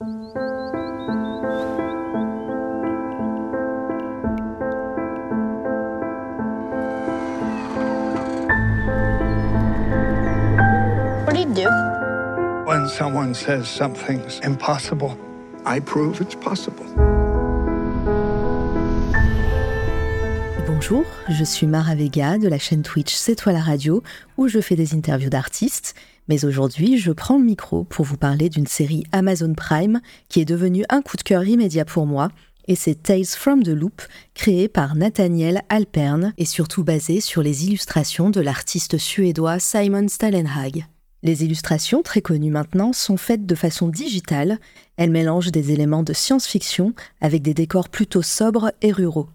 What do you do? When someone says something's impossible, I prove it's possible. Bonjour, je suis Mara Vega de la chaîne Twitch C'est toi la radio où je fais des interviews d'artistes. Mais aujourd'hui, je prends le micro pour vous parler d'une série Amazon Prime qui est devenue un coup de cœur immédiat pour moi. Et c'est Tales from the Loop, créé par Nathaniel Alpern et surtout basé sur les illustrations de l'artiste suédois Simon Stallenhag. Les illustrations, très connues maintenant, sont faites de façon digitale. Elles mélangent des éléments de science-fiction avec des décors plutôt sobres et ruraux.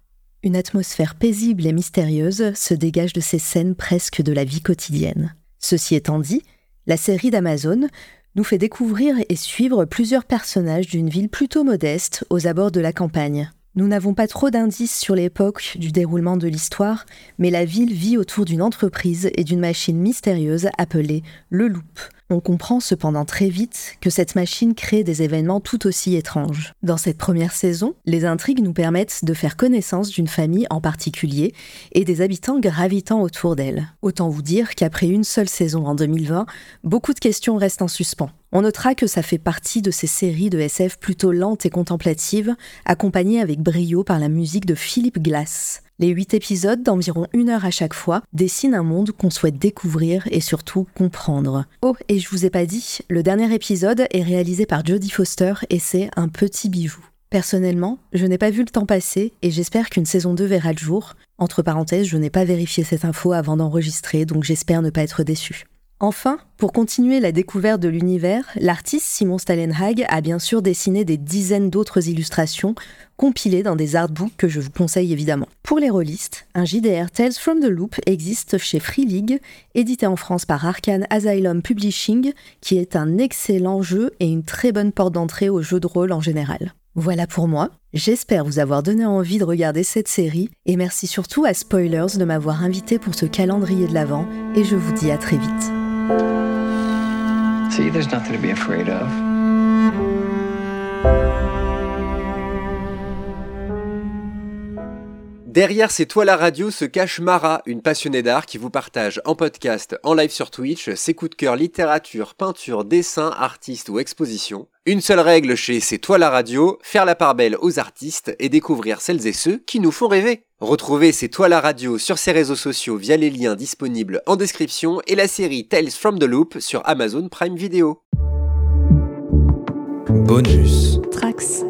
Une atmosphère paisible et mystérieuse se dégage de ces scènes presque de la vie quotidienne. Ceci étant dit, la série d'Amazon nous fait découvrir et suivre plusieurs personnages d'une ville plutôt modeste aux abords de la campagne. Nous n'avons pas trop d'indices sur l'époque du déroulement de l'histoire, mais la ville vit autour d'une entreprise et d'une machine mystérieuse appelée le Loop. On comprend cependant très vite que cette machine crée des événements tout aussi étranges. Dans cette première saison, les intrigues nous permettent de faire connaissance d'une famille en particulier et des habitants gravitant autour d'elle. Autant vous dire qu'après une seule saison en 2020, beaucoup de questions restent en suspens. On notera que ça fait partie de ces séries de SF plutôt lentes et contemplatives, accompagnées avec brio par la musique de Philippe Glass. Les huit épisodes d'environ une heure à chaque fois dessinent un monde qu'on souhaite découvrir et surtout comprendre. Oh, et je vous ai pas dit, le dernier épisode est réalisé par Jodie Foster et c'est un petit bijou. Personnellement, je n'ai pas vu le temps passer et j'espère qu'une saison 2 verra le jour. Entre parenthèses, je n'ai pas vérifié cette info avant d'enregistrer, donc j'espère ne pas être déçu. Enfin, pour continuer la découverte de l'univers, l'artiste Simon Stallenhag a bien sûr dessiné des dizaines d'autres illustrations compilées dans des artbooks que je vous conseille évidemment. Pour les rôlistes, un JDR Tales from the Loop existe chez Free League, édité en France par Arcane Asylum Publishing, qui est un excellent jeu et une très bonne porte d'entrée au jeu de rôle en général. Voilà pour moi. J'espère vous avoir donné envie de regarder cette série et merci surtout à Spoilers de m'avoir invité pour ce calendrier de l'Avent et je vous dis à très vite. See, there's nothing to be afraid of. Derrière C'est toi la radio se cache Mara, une passionnée d'art qui vous partage en podcast, en live sur Twitch, ses coups de cœur littérature, peinture, dessin, artistes ou expositions. Une seule règle chez C'est toi la radio, faire la part belle aux artistes et découvrir celles et ceux qui nous font rêver. Retrouvez C'est toi la radio sur ses réseaux sociaux via les liens disponibles en description et la série Tales from the Loop sur Amazon Prime Video. Bonus. Trax.